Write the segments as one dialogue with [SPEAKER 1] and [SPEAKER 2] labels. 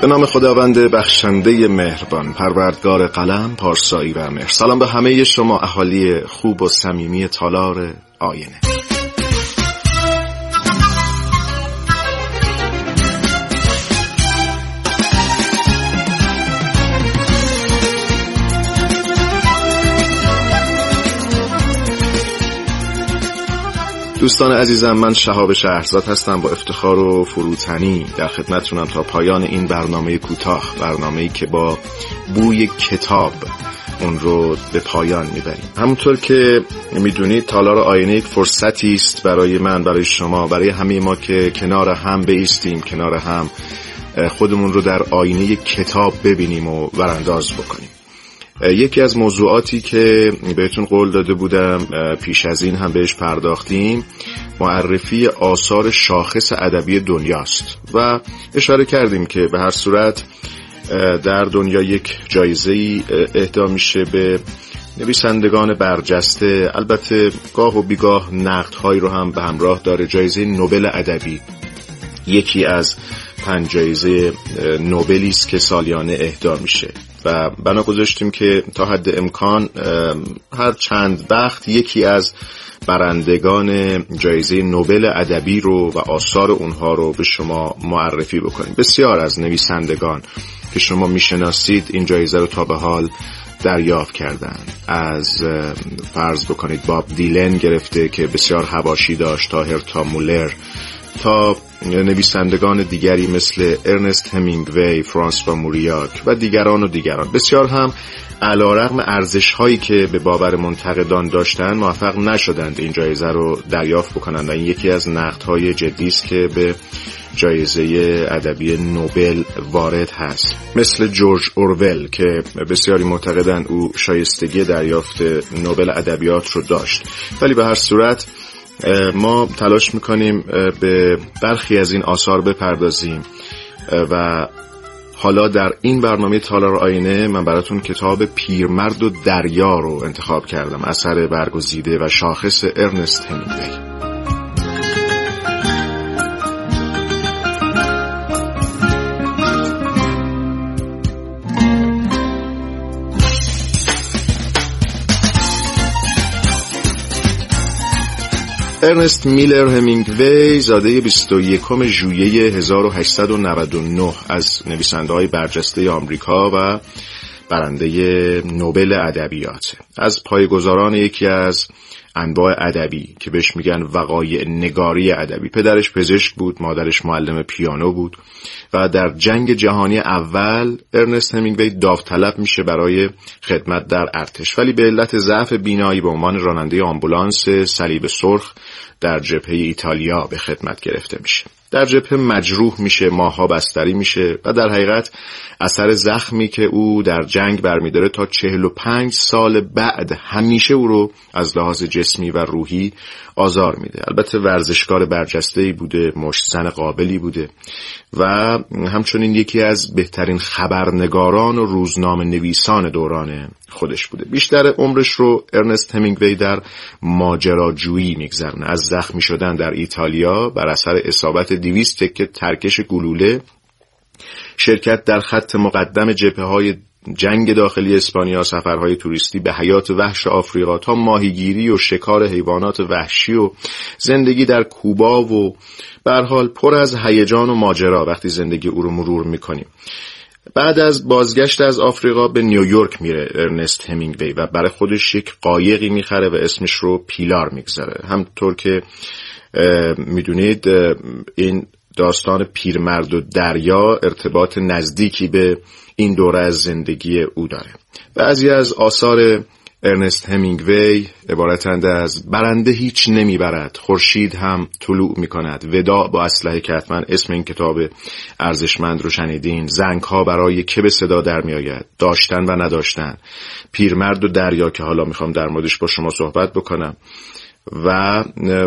[SPEAKER 1] به نام خداوند بخشنده مهربان پروردگار قلم پارسایی و مهر. سلام به همه شما اهالی خوب و صمیمی تالار آینه. دوستان عزیزم من شهاب شهرزاد هستم با افتخار و فروتنی در خدمتتونم تا پایان این برنامه کوتاه برنامه‌ای که با بوی کتاب اون رو به پایان می‌بریم. همونطور که می‌دونید تالار آینه یک فرصتی است برای من برای شما برای همه ما که کنار هم بیستیم کنار هم خودمون رو در آینه کتاب ببینیم و ورانداز بکنیم. یکی از موضوعاتی که بهتون قول داده بودم پیش از این هم بهش پرداختیم معرفی آثار شاخص ادبی دنیاست. و اشاره کردیم که به هر صورت در دنیا یک جایزه اهدا میشه به نویسندگان برجسته. البته گاه و بیگاه نقدهایی رو هم به همراه داره. جایزه نوبل ادبی یکی از پنج جایزه نوبلی است که سالیانه اهدا میشه. و بنا گذاشتیم که تا حد امکان هر چند وقت یکی از برندگان جایزه نوبل ادبی رو و آثار اونها رو به شما معرفی بکنیم. بسیار از نویسندگان که شما می‌شناسید این جایزه رو تا به حال دریافت کردن. از فرض بکنید باب دیلن گرفته که بسیار هواشی داشت تا هرتا مولر. تا نویسندگان دیگری مثل ارنست همینگوی، فرانس با موریاک و دیگران و دیگران. بسیار هم علا رقم ارزش هایی که به باور منتقدان داشتن موفق نشدند این جایزه رو دریافت بکنند. و این یکی از نقد های جدی است که به جایزه ادبی نوبل وارد هست. مثل جورج اورول که بسیاری معتقدند او شایستگی دریافت نوبل ادبیات رو داشت. ولی به هر صورت ما تلاش می‌کنیم به برخی از این آثار بپردازیم. و حالا در این برنامه تالار آینه من براتون کتاب پیرمرد و دریا رو انتخاب کردم. اثر برگزیده و شاخص ارنست همینگوی. ارنست میلر همینگوی زاده 21 ژوئیه 1899 از نویسنده های برجسته آمریکا و برنده نوبل ادبیات. از پایگزاران یکی از انواع ادبی که بهش میگن وقایع نگاری ادبی. پدرش پزشک بود مادرش معلم پیانو بود و در جنگ جهانی اول ارنست همینگوی داوطلب میشه برای خدمت در ارتش. ولی به علت ضعف بینایی به عنوان راننده آمبولانس صلیب سرخ در جبهه ایتالیا به خدمت گرفته میشه. در جبهه مجروح میشه ماها بستری میشه و در حقیقت اثر زخمی که او در جنگ برمیداره تا چهل و پنج سال بعد همیشه او رو از لحاظ جسمی و روحی آزار میده. البته ورزشکار برجسته ای بوده مشت زن قابلی بوده و همچنین یکی از بهترین خبرنگاران و روزنامه نویسان دوران خودش بوده. بیشتر عمرش رو ارنست همینگوی در ماجراجویی میگذرنه از زخمی شدن در ایتالیا بر اثر اصابت دیویست تکه ترکش گلوله شرکت در خط مقدم جبهه های جنگ داخلی اسپانیا سفرهای توریستی به حیات وحش آفریقا تا ماهیگیری و شکار حیوانات وحشی و زندگی در کوبا و به حال پر از هیجان و ماجرا وقتی زندگی او رو مرور می‌کنیم. بعد از بازگشت از آفریقا به نیویورک میره ارنست همینگوی و برای خودش یک قایقی می‌خره و اسمش رو پیلار می‌گذاره. همطور که می‌دونید این داستان پیرمرد و دریا ارتباط نزدیکی به این دوره از زندگی او داره. بعضی از آثار ارنست همینگوی عبارتند از برنده هیچ نمی‌برد خورشید هم طلوع می‌کند. ودا با اسلحه که حتما اسم این کتاب ارزشمند رو شنیدین. زنگ ها برای که به صدا در میآید؟ داشتن و نداشتن. پیرمرد و دریا که حالا می‌خوام در موردش با شما صحبت بکنم. و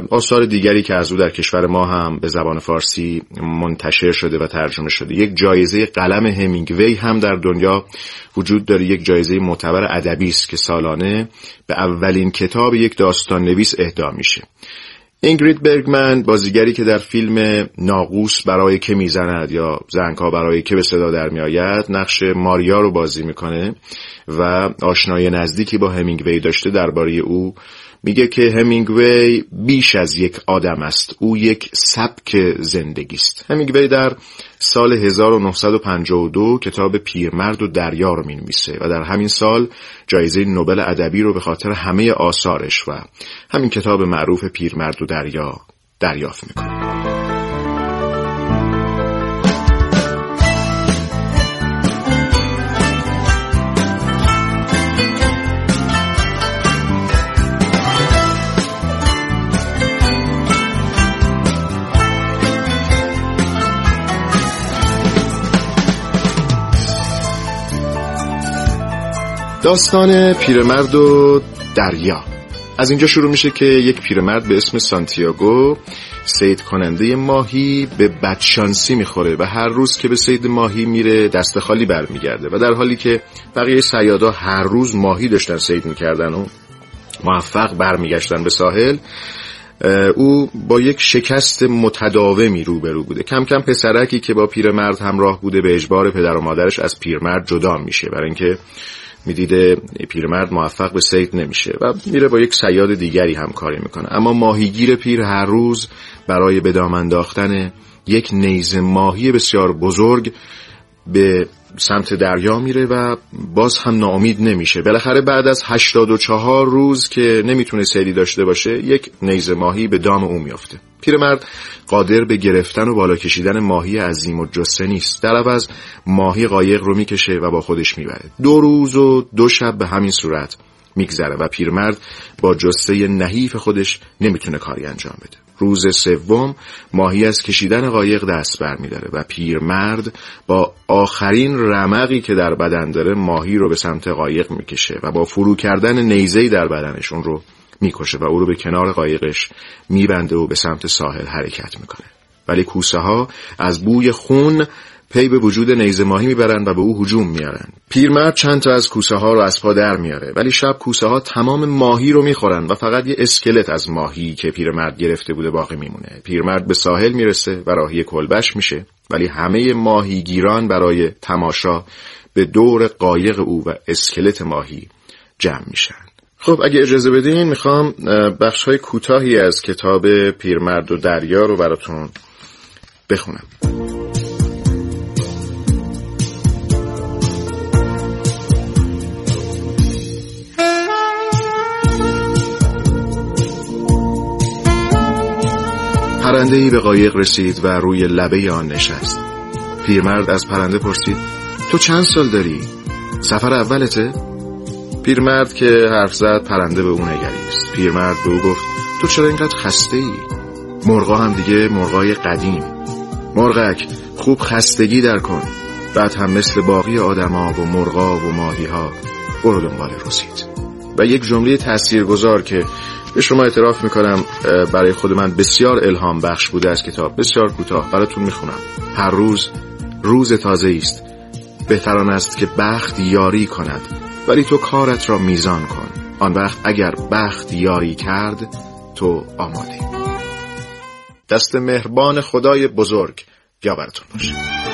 [SPEAKER 1] آثار دیگری که از او در کشور ما هم به زبان فارسی منتشر شده و ترجمه شده. یک جایزه قلم همینگوی هم در دنیا وجود داره. یک جایزه معتبر ادبی است که سالانه به اولین کتاب یک داستان نویس اهدا میشه. اینگرید برگمن بازیگری که در فیلم ناقوس برای که می‌زند یا زنگها برای که به صدا در میآید نقش ماریا رو بازی می‌کنه و آشنای نزدیکی با همینگوی داشته درباره او میگه که همینگوی بیش از یک آدم است. او یک سبک زندگی است. همینگوی در سال 1952 کتاب پیرمرد و دریا رو می‌نویسه و در همین سال جایزه نوبل ادبی رو به خاطر همه آثارش و همین کتاب معروف پیرمرد و دریا دریافت می‌کنه. داستان پیرمرد و دریا. از اینجا شروع میشه که یک پیرمرد به اسم سانتیاگو سید کننده ماهی به بدشانسی می‌خوره و هر روز که به سید ماهی میره دست خالی برمیگرده و در حالی که بقیه سیادا هر روز ماهی داشتن سید می‌کردن و موفق برمیگشتن به ساحل او با یک شکست متداومی روبرو بوده. کم کم پسرکی که با پیرمرد همراه بوده به اجبار پدر و مادرش از پیرمرد جدا میشه. برای اینکه می‌دیده پیرمرد موفق به سید نمیشه و میره با یک سیاد دیگری همکاری می‌کنه. اما ماهیگیر پیر هر روز برای به دام انداختن یک نیز ماهی بسیار بزرگ به سمت دریا میره و باز هم ناامید نمیشه. بالاخره بعد از 84 روز که نمی‌تونه سیدی داشته باشه یک نیز ماهی به دام او میافته. پیرمرد قادر به گرفتن و بالا کشیدن ماهی عظیم و جسه نیست. در عوض ماهی قایق رو می‌کشه و با خودش می‌بره. دو روز و دو شب به همین صورت میگذره و پیرمرد با جسه نحیف خودش نمی‌تونه کاری انجام بده. روز سوم ماهی از کشیدن قایق دست بر میداره و پیرمرد با آخرین رمقی که در بدن داره ماهی رو به سمت قایق می‌کشه و با فرو کردن نیزهی در بدنشون رو می‌کشه و او رو به کنار قایقش میبنده و به سمت ساحل حرکت می‌کنه ولی کوسه ها از بوی خون پی به وجود نیز ماهی می‌برن و به او هجوم میارن پیرمرد چند تا از کوسه ها رو از پا در میاره ولی شب کوسه ها تمام ماهی رو می‌خورن و فقط یه اسکلت از ماهی که پیرمرد گرفته بوده باقی میمونه. پیرمرد به ساحل می‌رسه و راهی کلبش میشه ولی همه ماهیگیران برای تماشا به دور قایق او و اسکلت ماهی جمع میشن. خب اگه اجازه بدین می‌خوام بخش های کوتاهی از کتاب پیرمرد و دریا رو براتون بخونم. پرنده ای به قایق رسید و روی لبه آن نشست پیرمرد از پرنده پرسید تو چند سال داری؟ سفر اولته؟ پیرمرد که حرف زد پرنده به او نگریست پیرمرد به او گفت تو چرا اینقدر خسته ای؟ مرغا هم دیگه مرغای قدیم مرغک خوب خستگی در کن بعد هم مثل باقی آدما و مرغا و ماهی ها برو دنبال روزید و یک جمله تاثیرگذار که به شما اعتراف می‌کنم برای خود من بسیار الهام بخش بوده از کتاب بسیار کوتاه براتون می‌خونم. هر روز روز تازه است. بهتران است که بخت یاری کند. ولی تو کارت را میزان کن. آن وقت اگر بخت یاری کرد تو آماده دست مهربان خدای بزرگ یا باشه